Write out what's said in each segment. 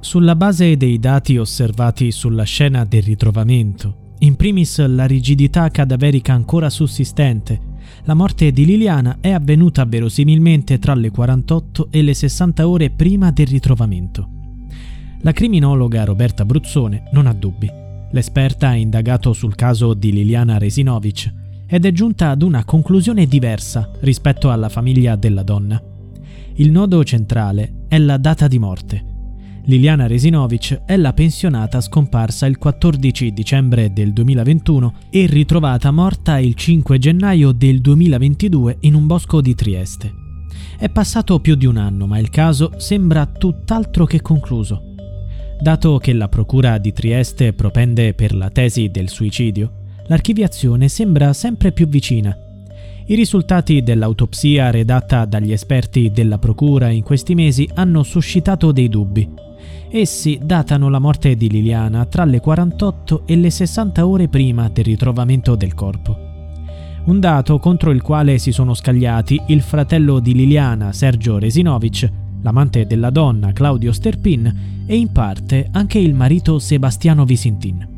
Sulla base dei dati osservati sulla scena del ritrovamento, in primis la rigidità cadaverica ancora sussistente, la morte di Liliana è avvenuta verosimilmente tra le 48 e le 60 ore prima del ritrovamento. La criminologa Roberta Bruzzone non ha dubbi. L'esperta ha indagato sul caso di Liliana Resinovic ed è giunta ad una conclusione diversa rispetto alla famiglia della donna. Il nodo centrale è la data di morte. Liliana Resinovic è la pensionata scomparsa il 14 dicembre del 2021 e ritrovata morta il 5 gennaio del 2022 in un bosco di Trieste. È passato più di un anno, ma il caso sembra tutt'altro che concluso. Dato che la Procura di Trieste propende per la tesi del suicidio, l'archiviazione sembra sempre più vicina. I risultati dell'autopsia redatta dagli esperti della Procura in questi mesi hanno suscitato dei dubbi. Essi datano la morte di Liliana tra le 48 e le 60 ore prima del ritrovamento del corpo. Un dato contro il quale si sono scagliati il fratello di Liliana, Sergio Resinovic, l'amante della donna, Claudio Sterpin, e in parte anche il marito Sebastiano Visintin.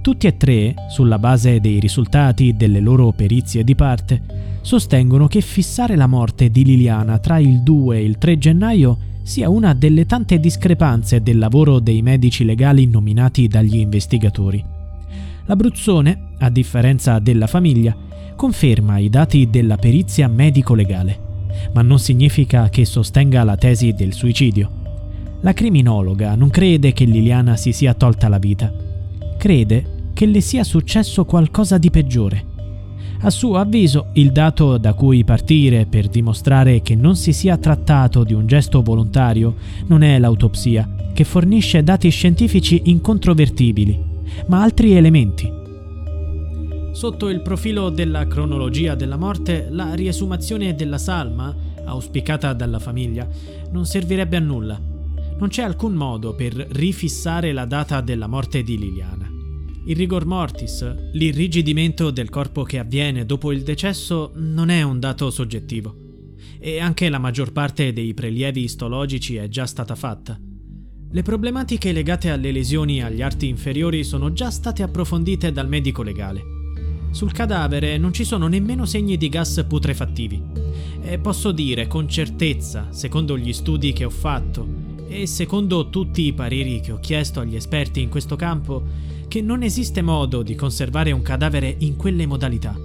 Tutti e tre, sulla base dei risultati delle loro perizie di parte, sostengono che fissare la morte di Liliana tra il 2 e il 3 gennaio sia una delle tante discrepanze del lavoro dei medici legali nominati dagli investigatori. L'Abruzzone, a differenza della famiglia, conferma i dati della perizia medico-legale, ma non significa che sostenga la tesi del suicidio. La criminologa non crede che Liliana si sia tolta la vita, crede che le sia successo qualcosa di peggiore. A suo avviso, il dato da cui partire per dimostrare che non si sia trattato di un gesto volontario non è l'autopsia, che fornisce dati scientifici incontrovertibili, ma altri elementi. Sotto il profilo della cronologia della morte, la riesumazione della salma, auspicata dalla famiglia, non servirebbe a nulla. Non c'è alcun modo per rifissare la data della morte di Liliana. Il rigor mortis, l'irrigidimento del corpo che avviene dopo il decesso, non è un dato soggettivo. E anche la maggior parte dei prelievi istologici è già stata fatta. Le problematiche legate alle lesioni agli arti inferiori sono già state approfondite dal medico legale. Sul cadavere non ci sono nemmeno segni di gas putrefattivi. E posso dire con certezza, secondo gli studi che ho fatto e secondo tutti i pareri che ho chiesto agli esperti in questo campo, che non esiste modo di conservare un cadavere in quelle modalità.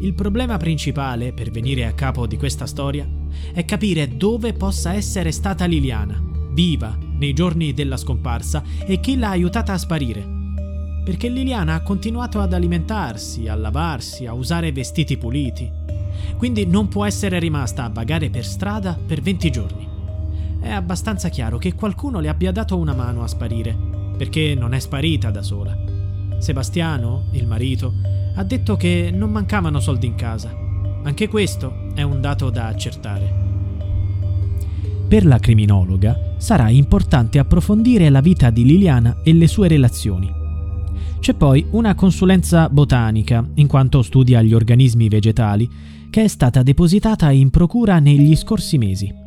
Il problema principale per venire a capo di questa storia è capire dove possa essere stata Liliana, viva nei giorni della scomparsa e chi l'ha aiutata a sparire. Perché Liliana ha continuato ad alimentarsi, a lavarsi, a usare vestiti puliti. Quindi non può essere rimasta a vagare per strada per 20 giorni. È abbastanza chiaro che qualcuno le abbia dato una mano a sparire perché non è sparita da sola. Sebastiano, il marito, ha detto che non mancavano soldi in casa. Anche questo è un dato da accertare. Per la criminologa sarà importante approfondire la vita di Liliana e le sue relazioni. C'è poi una consulenza botanica, in quanto studia gli organismi vegetali, che è stata depositata in procura negli scorsi mesi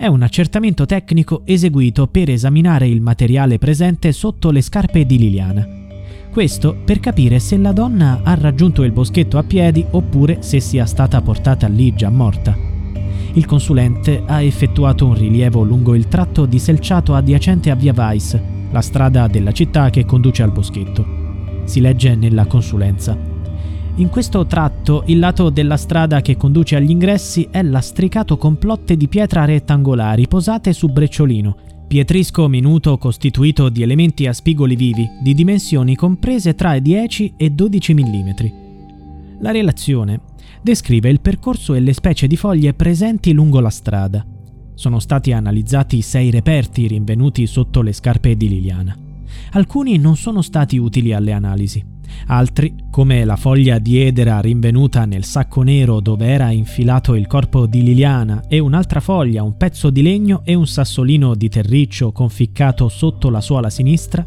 è un accertamento tecnico eseguito per esaminare il materiale presente sotto le scarpe di Liliana. Questo per capire se la donna ha raggiunto il boschetto a piedi oppure se sia stata portata lì già morta. Il consulente ha effettuato un rilievo lungo il tratto di selciato adiacente a Via Weiss, la strada della città che conduce al boschetto. Si legge nella consulenza. In questo tratto il lato della strada che conduce agli ingressi è lastricato con plotte di pietra rettangolari posate su brecciolino, pietrisco minuto costituito di elementi a spigoli vivi di dimensioni comprese tra i 10 e 12 mm. La relazione descrive il percorso e le specie di foglie presenti lungo la strada. Sono stati analizzati sei reperti rinvenuti sotto le scarpe di Liliana. Alcuni non sono stati utili alle analisi. Altri, come la foglia di edera rinvenuta nel sacco nero dove era infilato il corpo di Liliana e un'altra foglia, un pezzo di legno e un sassolino di terriccio conficcato sotto la suola sinistra,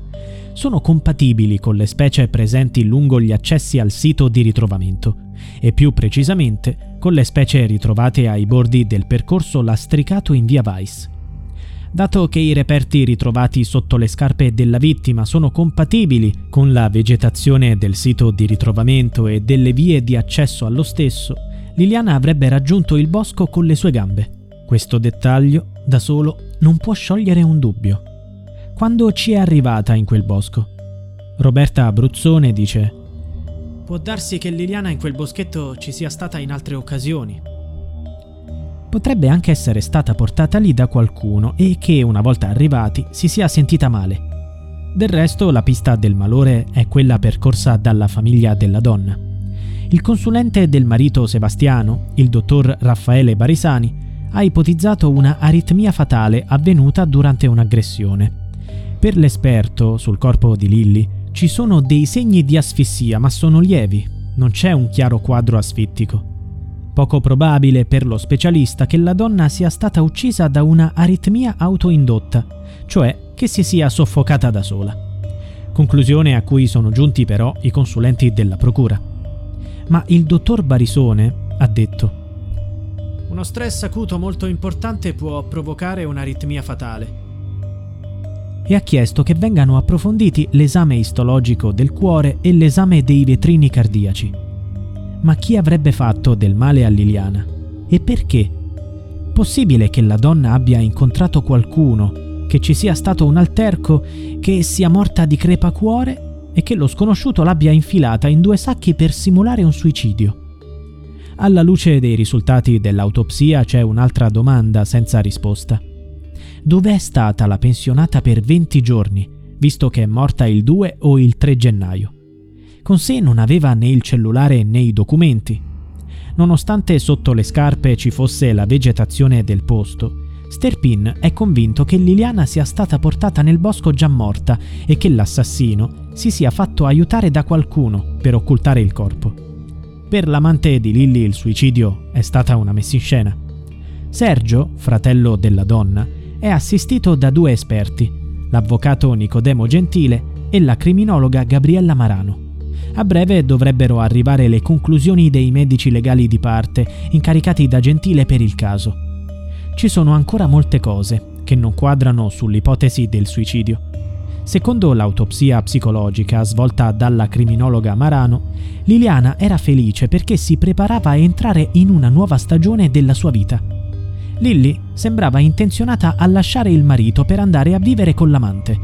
sono compatibili con le specie presenti lungo gli accessi al sito di ritrovamento e più precisamente con le specie ritrovate ai bordi del percorso lastricato in via Weiss. Dato che i reperti ritrovati sotto le scarpe della vittima sono compatibili con la vegetazione del sito di ritrovamento e delle vie di accesso allo stesso, Liliana avrebbe raggiunto il bosco con le sue gambe. Questo dettaglio, da solo, non può sciogliere un dubbio. Quando ci è arrivata in quel bosco? Roberta Abruzzone dice: Può darsi che Liliana in quel boschetto ci sia stata in altre occasioni, potrebbe anche essere stata portata lì da qualcuno e che, una volta arrivati, si sia sentita male. Del resto, la pista del malore è quella percorsa dalla famiglia della donna. Il consulente del marito Sebastiano, il dottor Raffaele Barisani, ha ipotizzato una aritmia fatale avvenuta durante un'aggressione. Per l'esperto sul corpo di Lilly ci sono dei segni di asfissia, ma sono lievi, non c'è un chiaro quadro asfittico. Poco probabile per lo specialista che la donna sia stata uccisa da una aritmia autoindotta, cioè che si sia soffocata da sola. Conclusione a cui sono giunti però i consulenti della procura. Ma il dottor Barisone ha detto uno stress acuto molto importante può provocare un'aritmia fatale. E ha chiesto che vengano approfonditi l'esame istologico del cuore e l'esame dei vetrini cardiaci. Ma chi avrebbe fatto del male a Liliana? E perché? Possibile che la donna abbia incontrato qualcuno, che ci sia stato un alterco, che sia morta di crepacuore e che lo sconosciuto l'abbia infilata in due sacchi per simulare un suicidio? Alla luce dei risultati dell'autopsia c'è un'altra domanda senza risposta. Dov'è stata la pensionata per 20 giorni, visto che è morta il 2 o il 3 gennaio? Con sé non aveva né il cellulare né i documenti. Nonostante sotto le scarpe ci fosse la vegetazione del posto, Sterpin è convinto che Liliana sia stata portata nel bosco già morta e che l'assassino si sia fatto aiutare da qualcuno per occultare il corpo. Per l'amante di Lilly il suicidio è stata una messinscena. Sergio, fratello della donna, è assistito da due esperti, l'avvocato Nicodemo Gentile e la criminologa Gabriella Marano. A breve dovrebbero arrivare le conclusioni dei medici legali di parte incaricati da Gentile per il caso. Ci sono ancora molte cose che non quadrano sull'ipotesi del suicidio. Secondo l'autopsia psicologica svolta dalla criminologa Marano, Liliana era felice perché si preparava a entrare in una nuova stagione della sua vita. Lilly sembrava intenzionata a lasciare il marito per andare a vivere con l'amante.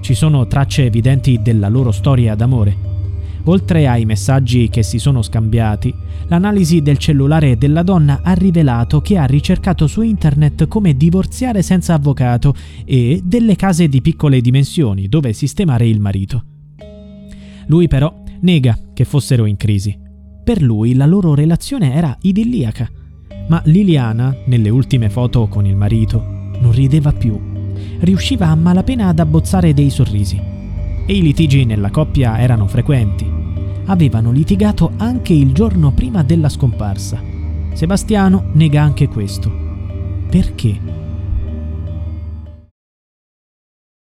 Ci sono tracce evidenti della loro storia d'amore. Oltre ai messaggi che si sono scambiati, l'analisi del cellulare della donna ha rivelato che ha ricercato su internet come divorziare senza avvocato e delle case di piccole dimensioni dove sistemare il marito. Lui però nega che fossero in crisi. Per lui la loro relazione era idilliaca, ma Liliana, nelle ultime foto con il marito, non rideva più. Riusciva a malapena ad abbozzare dei sorrisi e i litigi nella coppia erano frequenti. Avevano litigato anche il giorno prima della scomparsa. Sebastiano nega anche questo. Perché?